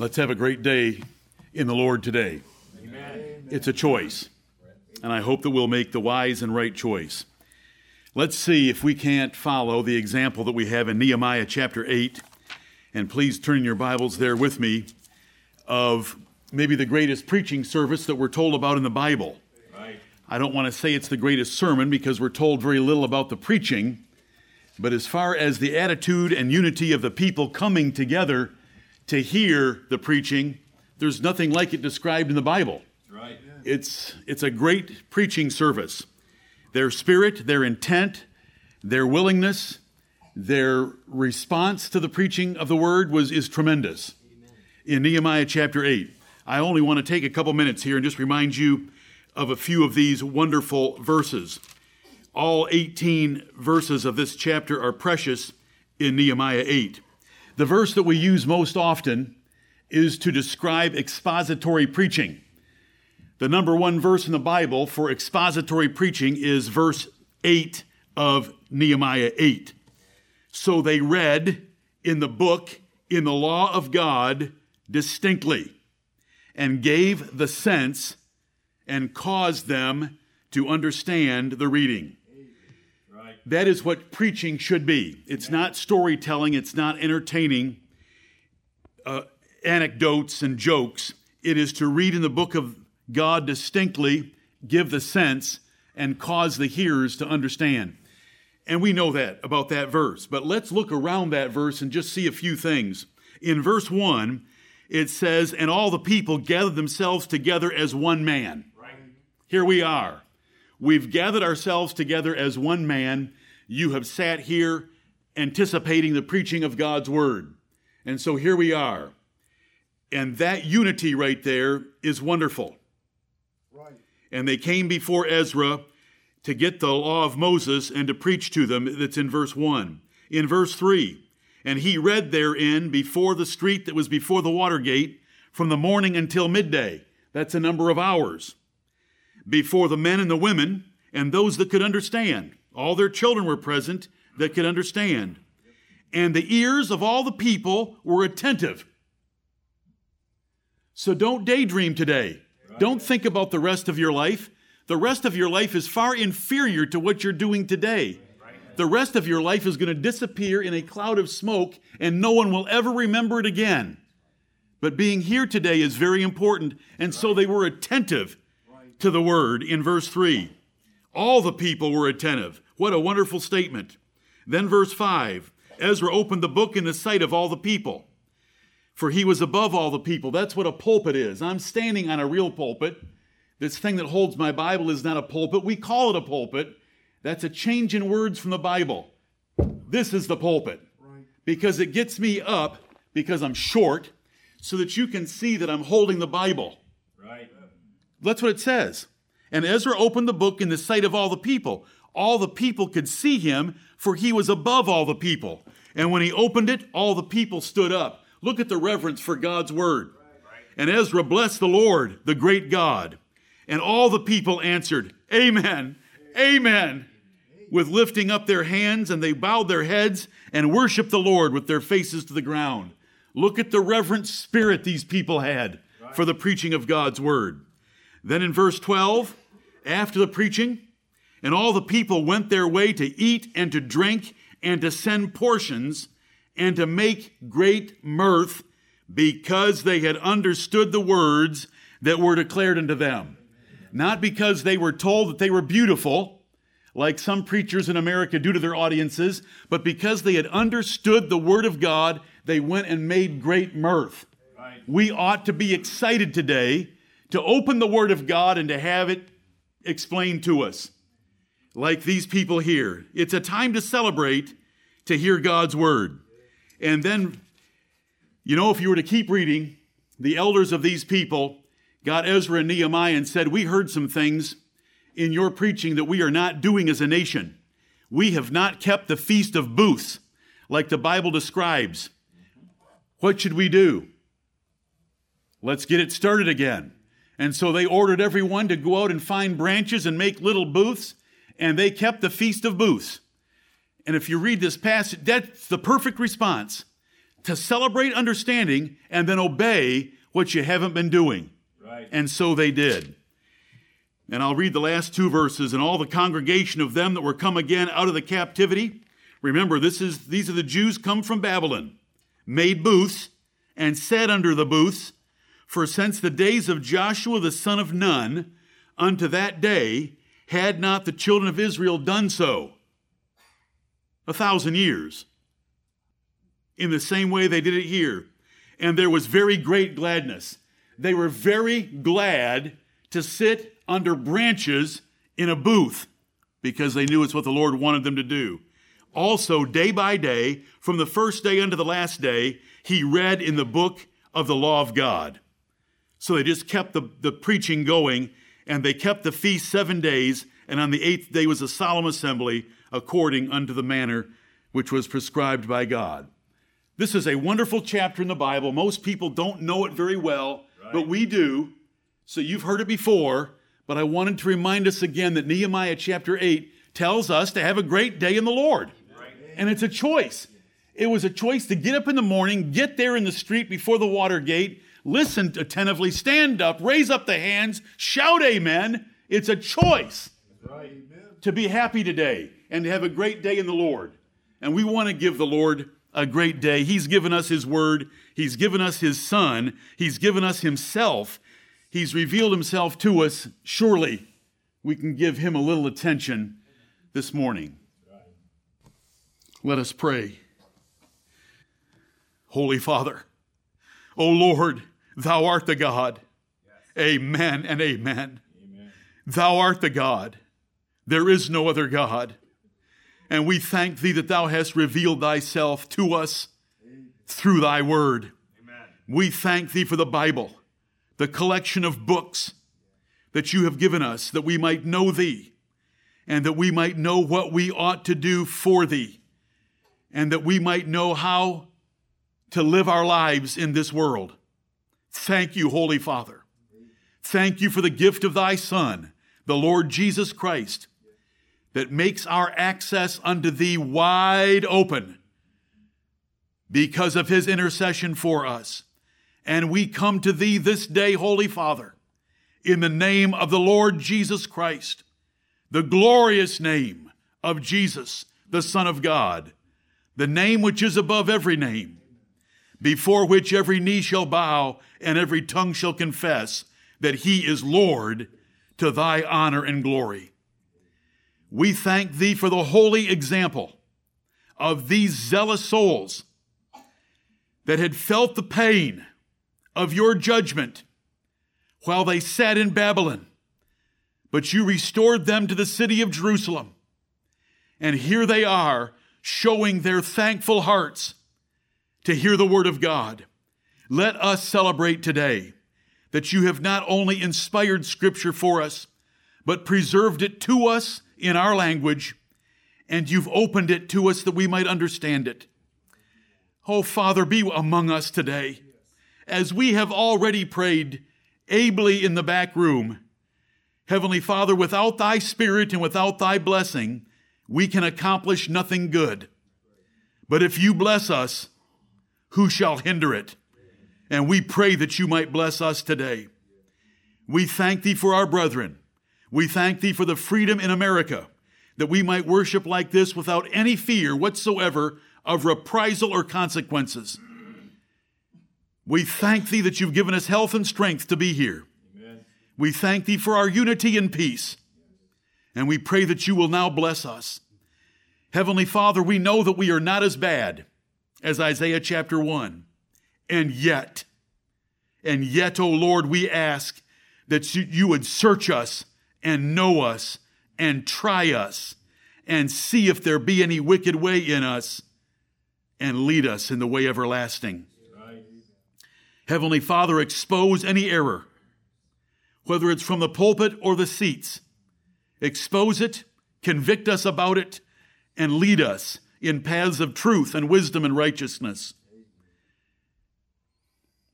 Let's have a great day in the Lord today. Amen. It's a choice, and I hope that we'll make the wise and right choice. Let's see if we can't follow the example that we have in Nehemiah chapter 8. And please turn your Bibles there with me of maybe the greatest preaching service that we're told about in the Bible. Right. I don't want to say it's the greatest sermon because we're told very little about the preaching, but as far as the attitude and unity of the people coming together to hear the preaching, there's nothing like it described in the Bible. Right. It's, it's a great preaching service. Their spirit, their intent, their willingness, their response to the preaching of the word was, is tremendous. Amen. In Nehemiah chapter 8, I only want to take a couple minutes here and just remind you of a few of these wonderful verses. All 18 verses of this chapter are precious in Nehemiah 8. The verse that we use most often is to describe expository preaching. The number one verse in the Bible for expository preaching is verse 8 of Nehemiah 8. So they read in the book, in the law of God, distinctly, and gave the sense and caused them to understand the reading. That is what preaching should be. It's not storytelling, it's not entertaining uh, anecdotes and jokes. It is to read in the book of God distinctly, give the sense, and cause the hearers to understand. And we know that about that verse. But let's look around that verse and just see a few things. In verse 1, it says, And all the people gathered themselves together as one man. Right. Here we are. We've gathered ourselves together as one man you have sat here anticipating the preaching of God's word. And so here we are. And that unity right there is wonderful. Right. And they came before Ezra to get the law of Moses and to preach to them. That's in verse 1. In verse 3, and he read therein before the street that was before the water gate from the morning until midday. That's a number of hours. Before the men and the women and those that could understand. All their children were present that could understand. And the ears of all the people were attentive. So don't daydream today. Don't think about the rest of your life. The rest of your life is far inferior to what you're doing today. The rest of your life is going to disappear in a cloud of smoke and no one will ever remember it again. But being here today is very important. And so they were attentive to the word in verse 3. All the people were attentive. What a wonderful statement. Then, verse 5 Ezra opened the book in the sight of all the people, for he was above all the people. That's what a pulpit is. I'm standing on a real pulpit. This thing that holds my Bible is not a pulpit. We call it a pulpit. That's a change in words from the Bible. This is the pulpit because it gets me up because I'm short so that you can see that I'm holding the Bible. That's what it says. And Ezra opened the book in the sight of all the people all the people could see him, for he was above all the people. And when he opened it, all the people stood up. Look at the reverence for God's word. And Ezra blessed the Lord, the great God. And all the people answered, Amen, Amen, with lifting up their hands, and they bowed their heads and worshiped the Lord with their faces to the ground. Look at the reverent spirit these people had for the preaching of God's word. Then in verse 12, after the preaching, and all the people went their way to eat and to drink and to send portions and to make great mirth because they had understood the words that were declared unto them. Not because they were told that they were beautiful, like some preachers in America do to their audiences, but because they had understood the Word of God, they went and made great mirth. Right. We ought to be excited today to open the Word of God and to have it explained to us like these people here. It's a time to celebrate, to hear God's word. And then, you know, if you were to keep reading, the elders of these people got Ezra and Nehemiah and said, We heard some things in your preaching that we are not doing as a nation. We have not kept the feast of booths like the Bible describes. What should we do? Let's get it started again. And so they ordered everyone to go out and find branches and make little booths and they kept the Feast of Booths. And if you read this passage, that's the perfect response to celebrate understanding and then obey what you haven't been doing. Right. And so they did. And I'll read the last two verses. And all the congregation of them that were come again out of the captivity. Remember, this is these are the Jews come from Babylon, made booths, and sat under the booths. For since the days of Joshua the son of Nun, unto that day, had not the children of Israel done so. A thousand years. In the same way they did it here. And there was very great gladness. They were very glad to sit under branches in a booth because they knew it's what the Lord wanted them to do. Also, day by day, from the first day unto the last day, he read in the book of the law of God. So they just kept the, the preaching going, and they kept the feast seven days, and on the eighth day was a solemn assembly according unto the manner which was prescribed by God. This is a wonderful chapter in the Bible. Most people don't know it very well, right. but we do. So you've heard it before, but I wanted to remind us again that Nehemiah chapter 8 tells us to have a great day in the Lord. Right. And it's a choice. It was a choice to get up in the morning, get there in the street before the water gate, listen attentively, stand up, raise up the hands, shout amen. It's a choice to be happy today and to have a great day in the Lord. And we want to give the Lord a great day. He's given us His Word, He's given us His Son, He's given us Himself, He's revealed himself to us. Surely we can give him a little attention this morning. Let us pray. Holy Father, O Lord, thou art the God. Amen and amen. amen. Thou art the God. There is no other God. And we thank thee that thou hast revealed thyself to us through thy word. Amen. We thank thee for the Bible the collection of books that you have given us, that we might know thee, and that we might know what we ought to do for thee, and that we might know how to live our lives in this world. Thank you, Holy Father. Thank you for the gift of thy Son, the Lord Jesus Christ, that makes our access unto thee wide open because of his intercession for us. And we come to thee this day, Holy Father, in the name of the Lord Jesus Christ, the glorious name of Jesus, the Son of God, the name which is above every name, before which every knee shall bow and every tongue shall confess that he is Lord to thy honor and glory. We thank thee for the holy example of these zealous souls that had felt the pain of your judgment while they sat in Babylon. But you restored them to the city of Jerusalem. And here they are showing their thankful hearts to hear the word of God. Let us celebrate today that you have not only inspired scripture for us, but preserved it to us in our language, and you've opened it to us that we might understand it. Oh, Father, be among us today as we have already prayed ably in the back room. Heavenly Father, without thy Spirit and without thy blessing, we can accomplish nothing good. But if you bless us, who shall hinder it? And we pray that you might bless us today. We thank thee for our brethren. We thank thee for the freedom in America that we might worship like this without any fear whatsoever of reprisal or consequences. We thank thee that you've given us health and strength to be here. Amen. We thank thee for our unity and peace. And we pray that you will now bless us. Heavenly Father, we know that we are not as bad as Isaiah chapter 1. And yet, and yet, O Lord, we ask that you would search us and know us and try us and see if there be any wicked way in us and lead us in the way everlasting. Heavenly Father, expose any error, whether it's from the pulpit or the seats. Expose it, convict us about it, and lead us in paths of truth and wisdom and righteousness.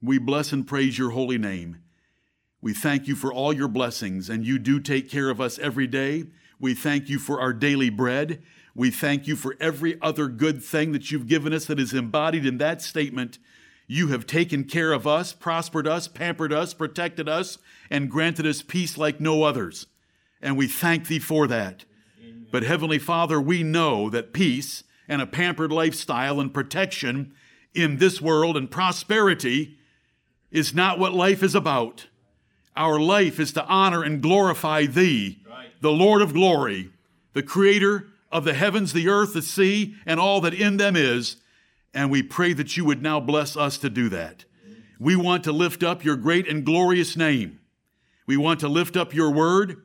We bless and praise your holy name. We thank you for all your blessings, and you do take care of us every day. We thank you for our daily bread. We thank you for every other good thing that you've given us that is embodied in that statement. You have taken care of us, prospered us, pampered us, protected us, and granted us peace like no others. And we thank thee for that. But Heavenly Father, we know that peace and a pampered lifestyle and protection in this world and prosperity is not what life is about. Our life is to honor and glorify Thee, the Lord of glory, the Creator of the heavens, the earth, the sea, and all that in them is. And we pray that you would now bless us to do that. We want to lift up your great and glorious name. We want to lift up your word.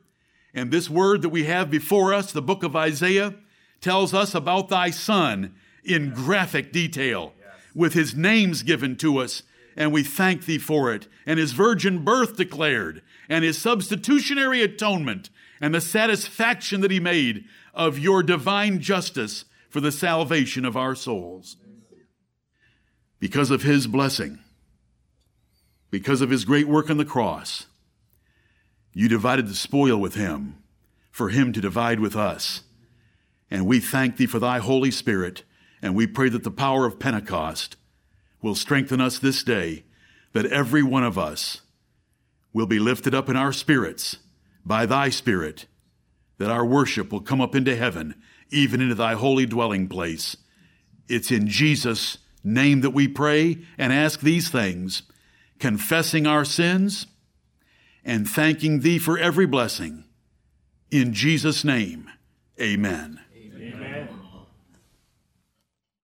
And this word that we have before us, the book of Isaiah, tells us about thy son in graphic detail, with his names given to us. And we thank thee for it, and his virgin birth declared, and his substitutionary atonement, and the satisfaction that he made of your divine justice for the salvation of our souls. Because of his blessing, because of his great work on the cross, you divided the spoil with him, for him to divide with us. And we thank thee for thy Holy Spirit, and we pray that the power of Pentecost will strengthen us this day, that every one of us will be lifted up in our spirits by thy Spirit that our worship will come up into heaven, even into thy holy dwelling place. It's in Jesus' name that we pray and ask these things, confessing our sins and thanking thee for every blessing. In Jesus' name, amen.